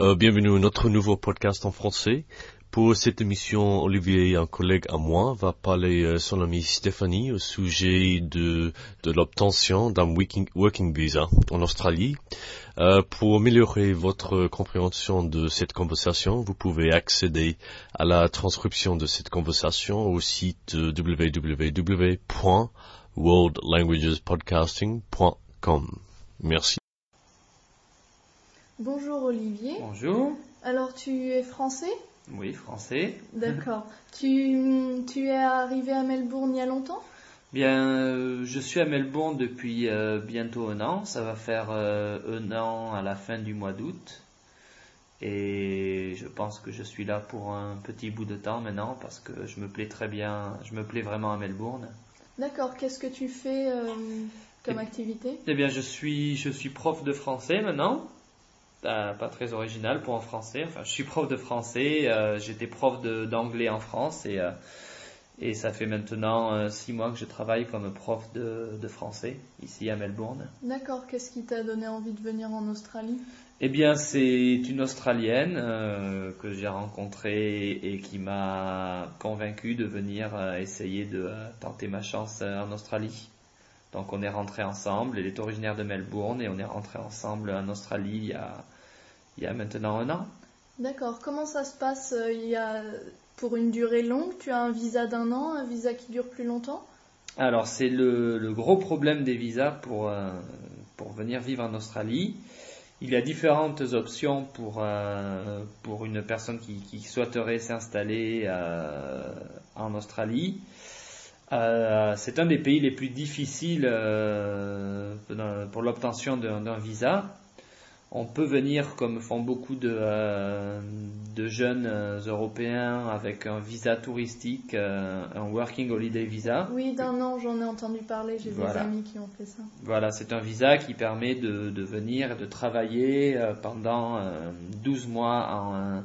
Euh, bienvenue à notre nouveau podcast en français. Pour cette émission, Olivier, un collègue à moi, va parler euh, son ami Stéphanie au sujet de, de l'obtention d'un working, working visa en Australie. Euh, pour améliorer votre compréhension de cette conversation, vous pouvez accéder à la transcription de cette conversation au site www.worldlanguagespodcasting.com. Merci. Bonjour Olivier. Bonjour. Alors tu es français? Oui, français. D'accord. tu, tu es arrivé à Melbourne il y a longtemps? Bien, euh, je suis à Melbourne depuis euh, bientôt un an. Ça va faire euh, un an à la fin du mois d'août. Et je pense que je suis là pour un petit bout de temps maintenant parce que je me plais très bien, je me plais vraiment à Melbourne. D'accord. Qu'est-ce que tu fais comme Eh- activité? Eh bien, je suis, je suis prof de français maintenant. Euh, pas très original pour un français. Enfin, je suis prof de français. euh, J'étais prof d'anglais en France et, euh, et ça fait maintenant euh, six mois que je travaille comme prof de, de français ici à Melbourne. D'accord. Qu'est-ce qui t'a donné envie de venir en Australie? Eh bien, c'est une Australienne que j'ai rencontrée et qui m'a convaincu de venir essayer de tenter ma chance en Australie. Donc, on est rentré ensemble. Elle est originaire de Melbourne et on est rentré ensemble en Australie il y a, il y a maintenant un an. D'accord. Comment ça se passe euh, Il y a pour une durée longue, tu as un visa d'un an, un visa qui dure plus longtemps? Alors, c'est le, le gros problème des visas pour, euh, pour venir vivre en Australie. Il y a différentes options pour, euh, pour une personne qui, qui souhaiterait s'installer euh, en Australie. C'est un des pays les plus difficiles pour l'obtention d'un visa. On peut venir, comme font beaucoup de, euh, de jeunes euh, Européens, avec un visa touristique, euh, un Working Holiday Visa. Oui, d'un an, j'en ai entendu parler. J'ai des amis qui ont fait ça. Voilà, c'est un visa qui permet de, de venir et de travailler pendant euh, 12 mois en,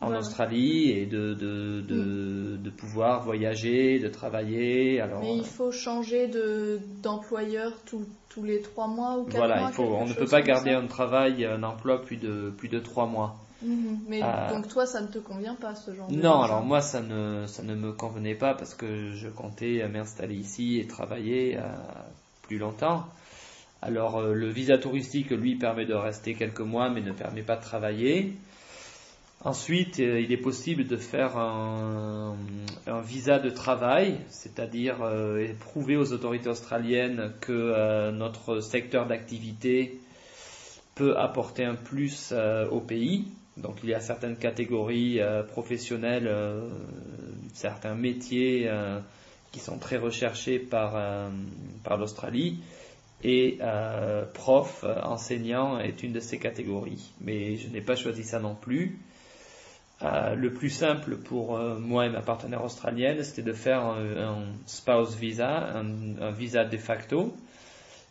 en Voilà. Australie et de, de, de, de pouvoir voyager, de travailler. Alors, Mais il faut changer de d'employeur tous tous les trois mois ou quatre voilà, mois. quelque on ne peut pas garder ça. un travail, un emploi plus de, plus de 3 mois. Mhm. Mais Euh, donc toi, ça ne te convient pas ce genre de Non, alors moi ça ne, ça ne me convenait pas parce que je comptais m'installer ici et travailler euh, plus longtemps. Alors euh, le visa touristique lui permet de rester quelques mois mais ne permet pas de travailler. Ensuite, euh, il est possible de faire un, un visa de travail, c'est-à-dire euh, prouver aux autorités australiennes que euh, notre secteur d'activité peut apporter un plus au pays. Donc il y a certaines catégories professionnelles, certains métiers qui sont très recherchés par, par l'Australie. Et prof, enseignant est une de ces catégories. Mais je n'ai pas choisi ça non plus. Euh, le plus simple pour euh, moi et ma partenaire australienne, c'était de faire un, spouse visa, un, visa de facto,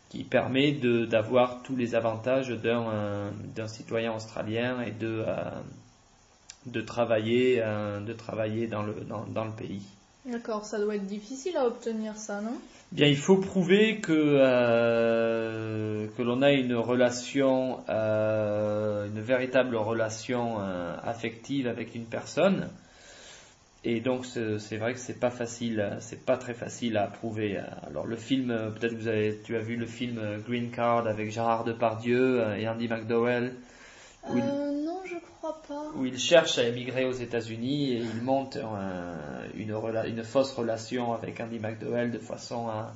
qui permet d'avoir tous les avantages d'un citoyen australien et de, euh, travailler, dans le pays. D'accord, ça doit être difficile à obtenir ça, non? Bien, il faut prouver que, euh, que l'on a une relation, euh, une véritable relation euh, affective avec une personne. Et donc, c'est vrai que c'est pas facile, c'est pas très facile à prouver. Alors, le film, euh, peut-être vous avez, tu as vu le film euh, Green Card avec Gérard Depardieu et Andy McDowell, où, il, crois pas. où il cherche à émigrer aux États-Unis et il monte un- une, rela- une fausse relation avec Andy McDowell de façon à,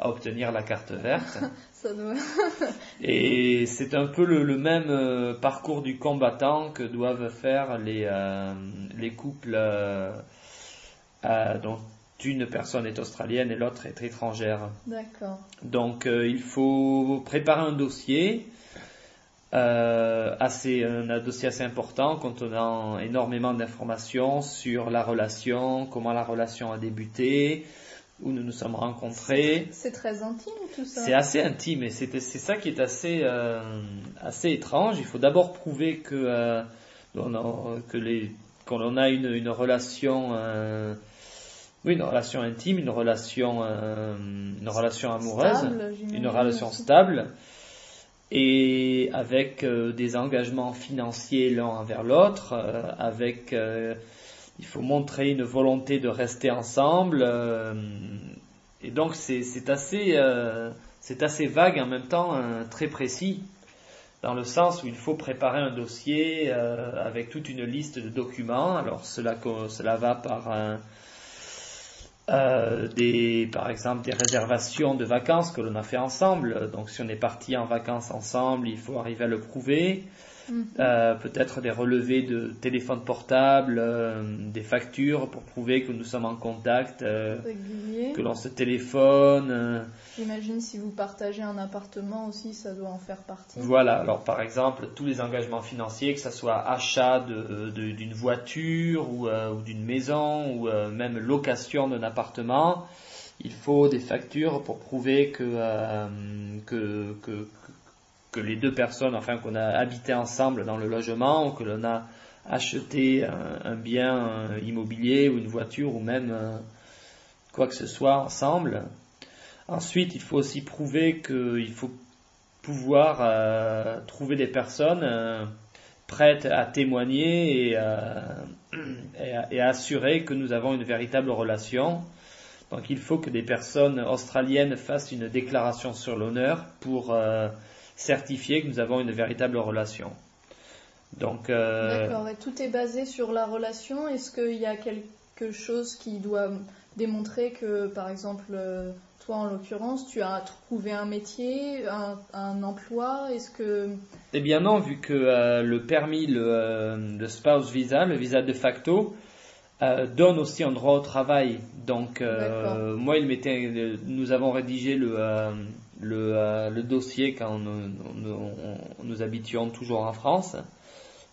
à obtenir la carte verte. Ça doit... Et c'est un peu le, le même euh, parcours du combattant que doivent faire les, euh, les couples euh, euh, dont une personne est australienne et l'autre est étrangère. D'accord. Donc il faut préparer un dossier, euh, assez, un dossier assez important contenant énormément d'informations sur la relation, comment la relation a débuté, où nous nous sommes rencontrés. C'est très intime tout ça. C'est assez intime et c'est ça qui est assez, euh, assez étrange. Il faut d'abord prouver que, euh, on a, que les, qu'on a une, une relation, euh, oui, une relation intime, une relation, une relation amoureuse, Stable, une relation stable. Et avec des engagements financiers l'un envers l'autre, avec il faut montrer une volonté de rester ensemble. et donc c'est assez, c'est assez vague en même temps très précis dans le sens où il faut préparer un dossier euh, avec toute une liste de documents. Alors cela, cela va par un, euh, des, par exemple des réservations de vacances que l'on a fait ensemble. Donc si on est parti en vacances ensemble, il faut arriver à le prouver. Mhm. Euh, peut-être des relevés de téléphone portable, euh, des factures pour prouver que nous sommes en contact, euh, que l'on se téléphone. J'imagine si vous partagez un appartement aussi, ça doit en faire partie. Voilà, alors par exemple, tous les engagements financiers, que ce soit achat d'une voiture ou, d'une maison ou même location d'un appartement, il faut des factures pour prouver que, que, que, que les deux personnes, enfin qu'on a habité ensemble dans le logement, que l'on a acheté un, bien immobilier ou une voiture ou même euh, quoi que ce soit ensemble. Ensuite, il faut aussi prouver qu'il faut pouvoir euh, trouver des personnes euh, prêtes à témoigner et, et, à, assurer que nous avons une véritable relation. Donc il faut que des personnes australiennes fassent une déclaration sur l'honneur pour certifier que nous avons une véritable relation. Donc, euh, D'accord, tout est basé sur la relation. Est-ce qu'il y a quelque chose qui doit démontrer que, par exemple, euh, toi en l'occurrence, tu as trouvé un métier, un, emploi? Est-ce que Eh bien non, vu que euh, le permis, le, le, spouse visa, le visa de facto, donne aussi un droit au travail. Donc moi, il m'était, nous avons rédigé le le, euh, le dossier quand nous, nous, habitions toujours en France.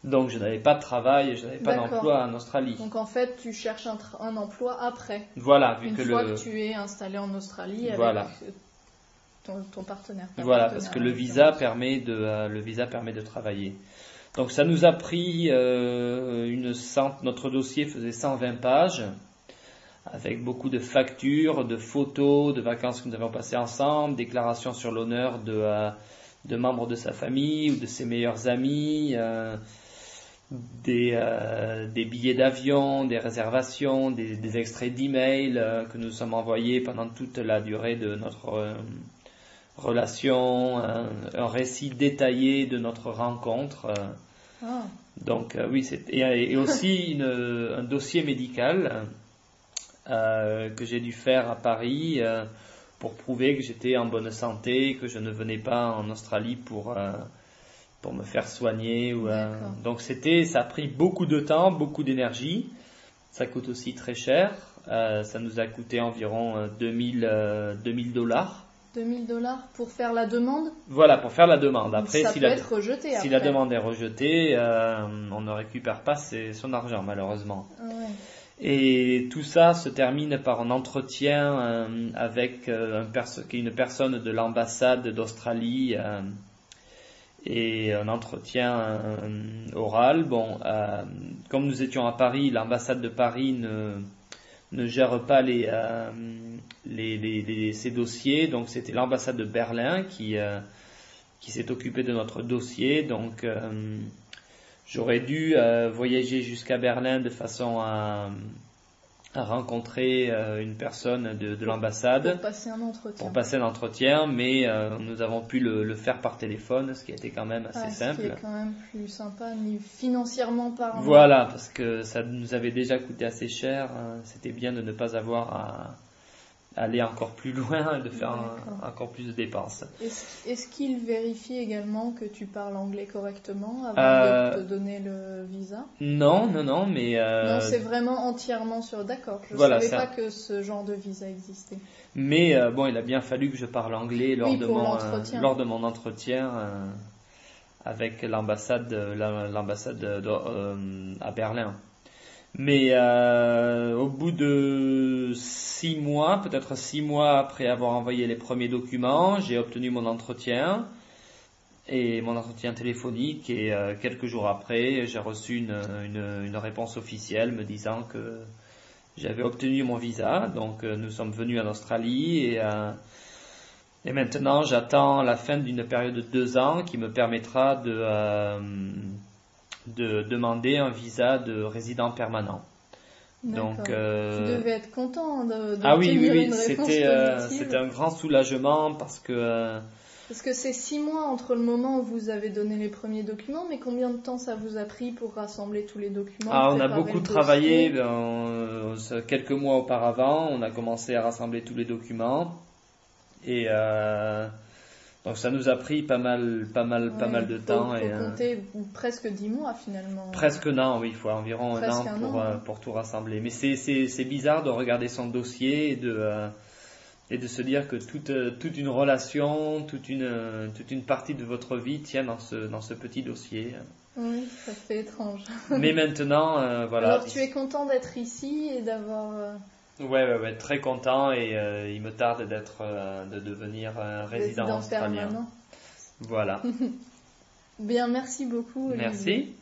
Donc je n'avais pas de travail, je n'avais pas d'emploi en Australie. Donc en fait, tu cherches un, un emploi après. Voilà, vu Une que fois que tu es installé en Australie avec ton, ton partenaire. Voilà, parce que le visa permet de euh, le visa permet de travailler. Donc ça nous a pris euh, une notre dossier faisait 120 pages avec beaucoup de factures, de photos, de vacances que nous avons passées ensemble, déclarations sur l'honneur de, euh, membres de sa famille ou de ses meilleurs amis, des, euh, des billets d'avion, des réservations, des, des extraits d'emails que nous sommes envoyés pendant toute la durée de notre relation, un, récit détaillé de notre rencontre. Ah. Donc oui, c'est et, aussi une, un dossier médical euh, que j'ai dû faire à Paris euh, pour prouver que j'étais en bonne santé, que je ne venais pas en Australie pour euh, pour me faire soigner. Ou, donc c'était, ça a pris beaucoup de temps, beaucoup d'énergie. Ça coûte aussi très cher. ça nous a coûté environ 2000 2000 dollars. 2000 dollars pour faire la demande Voilà, pour faire la demande. Après, ça si, peut la, être rejeté, si la demande est rejetée, on ne récupère pas son argent, malheureusement. Ah ouais. Et tout ça se termine par un entretien euh, avec euh, une personne de l'ambassade d'Australie euh, et un entretien oral. Bon, comme nous étions à Paris, l'ambassade de Paris ne, ne gère pas les, les, les, ces dossiers, donc c'était l'ambassade de Berlin qui, qui s'est occupée de notre dossier. Donc J'aurais dû euh, voyager jusqu'à Berlin de façon à, rencontrer euh, une personne de, l'ambassade. Pour passer un entretien. Pour passer un entretien, mais euh, nous avons pu le, faire par téléphone, ce qui a été quand même assez simple. Ce qui est quand même plus sympa, ni financièrement parlant. Voilà, parce que ça nous avait déjà coûté assez cher. Hein. C'était bien de ne pas avoir à aller encore plus loin et de faire encore plus de dépenses. Est-ce qu'il vérifie également que tu parles anglais correctement avant de euh, te donner le visa? Non, non, non, mais... Euh, non, c'est vraiment entièrement sur... D'accord, je ne savais pas que ce genre de visa existait. Mais euh, bon, il a bien fallu que je parle anglais lors, de, mon, lors de mon entretien avec l'ambassade l'ambassade à Berlin. Mais au bout de six mois, peut-être six mois après avoir envoyé les premiers documents, j'ai obtenu mon entretien et mon entretien téléphonique et euh, quelques jours après, j'ai reçu une, réponse officielle me disant que j'avais obtenu mon visa. Donc euh, nous sommes venus en Australie et euh, Et maintenant, j'attends la fin d'une période de deux ans qui me permettra de, euh, de demander un visa de résident permanent. Donc, euh... tu devais être content de, de ah oui, oui, oui, c'était euh, c'était un grand soulagement parce que euh, parce que c'est six mois entre le moment où vous avez donné les premiers documents, mais combien de temps ça vous a pris pour rassembler tous les documents Ah, on a beaucoup travaillé. Ben, quelques mois auparavant, on a commencé à rassembler tous les documents et euh, donc ça nous a pris pas mal, pas mal, pas mal de temps. Faut euh, compter presque dix mois finalement. Presque un an, oui, il faut environ un an, pour, euh, pour, tout rassembler. Mais c'est bizarre de regarder son dossier et de, euh, et de se dire que toute, toute une relation, toute une, toute une partie de votre vie tient dans ce, dans ce petit dossier. Oui, ça fait étrange. Mais maintenant, voilà. Alors tu es content d'être ici et d'avoir Ouais, ouais, ouais, très content et euh, il me tarde d'être, euh, de devenir résident, résident australien. Permanent. Voilà. Bien, merci beaucoup. Merci.